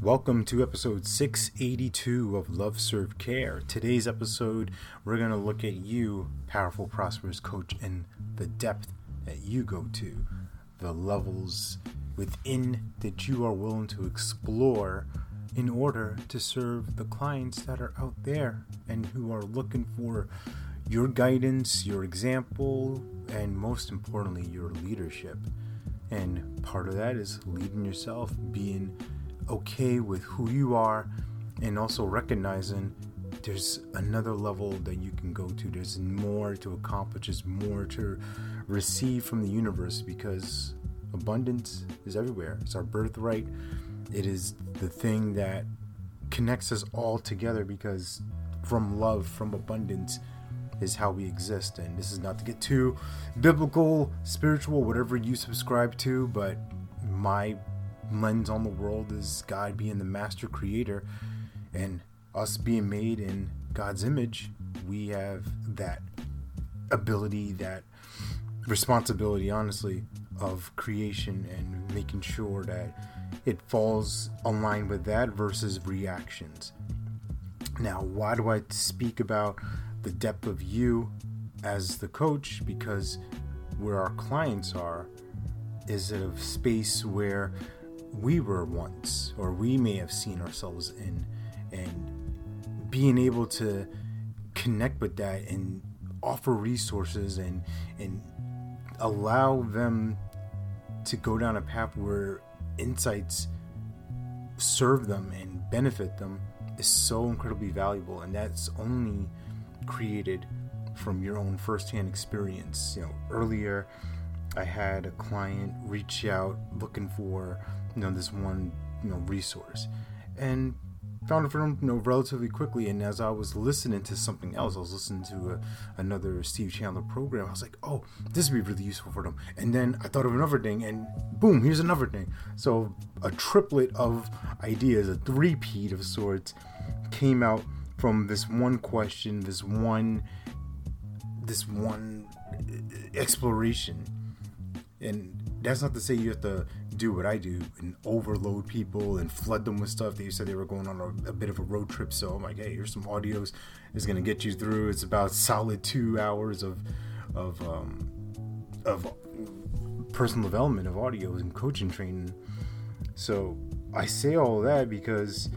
Welcome to episode 682 of Love Serve Care. Today's episode, we're going to look at you, powerful, prosperous coach, and the depth that you go to, the levels within that you are willing to explore in order to serve the clients that are out there and who are looking for your guidance, your example, and most importantly, your leadership. And part of that is leading yourself, being okay with who you are and also recognizing there's another level that you can go to. There's more to accomplish, there's more to receive from the universe because abundance is everywhere. It's our birthright. It is the thing that connects us all together because from love, from abundance, is how we exist. And this is not to get too biblical, spiritual, whatever you subscribe to, but my lens on the world is God being the master creator and us being made in God's image, we have that ability, that responsibility, honestly, of creation and making sure that it falls aligned with that versus reactions. Now, why do I speak about the depth of you as the coach? Because where our clients are is a space where we were once, or we may have seen ourselves in, and being able to connect with that and offer resources and and allow them to go down a path where insights serve them and benefit them is so incredibly valuable and that's only created from your own firsthand experience. You know earlier i had a client reach out looking for you know this one you know resource and found it for them you know relatively quickly. And as i was listening to something else i was listening to a, another steve chandler program. I was like oh this would be really useful for them. And then i thought of another thing and boom here's another thing. So a triplet of ideas a three-peat of sorts came out from this one question this one this one exploration and that's not to say you have to do what I do and overload people and flood them with stuff. They said they were going on a, a bit of a road trip, so I'm like, hey, here's some audios. It's gonna get you through. It's about solid two hours of of um, of personal development of audios and coaching training. So I say all that because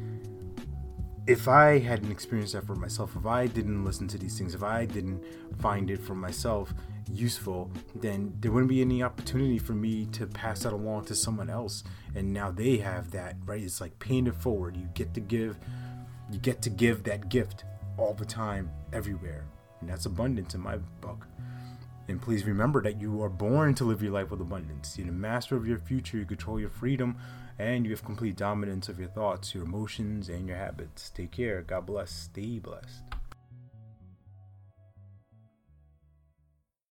if I hadn't experienced that for myself, if I didn't listen to these things, if I didn't find it for myself, useful, then there wouldn't be any opportunity for me to pass that along to someone else. And now they have that, right? It's like paying it forward. You get to give, you get to give that gift all the time, everywhere. And that's abundance in my book. And please remember that you are born to live your life with abundance. You're the master of your future, you control your freedom, and you have complete dominance of your thoughts, your emotions, and your habits. Take care. God bless. Stay blessed.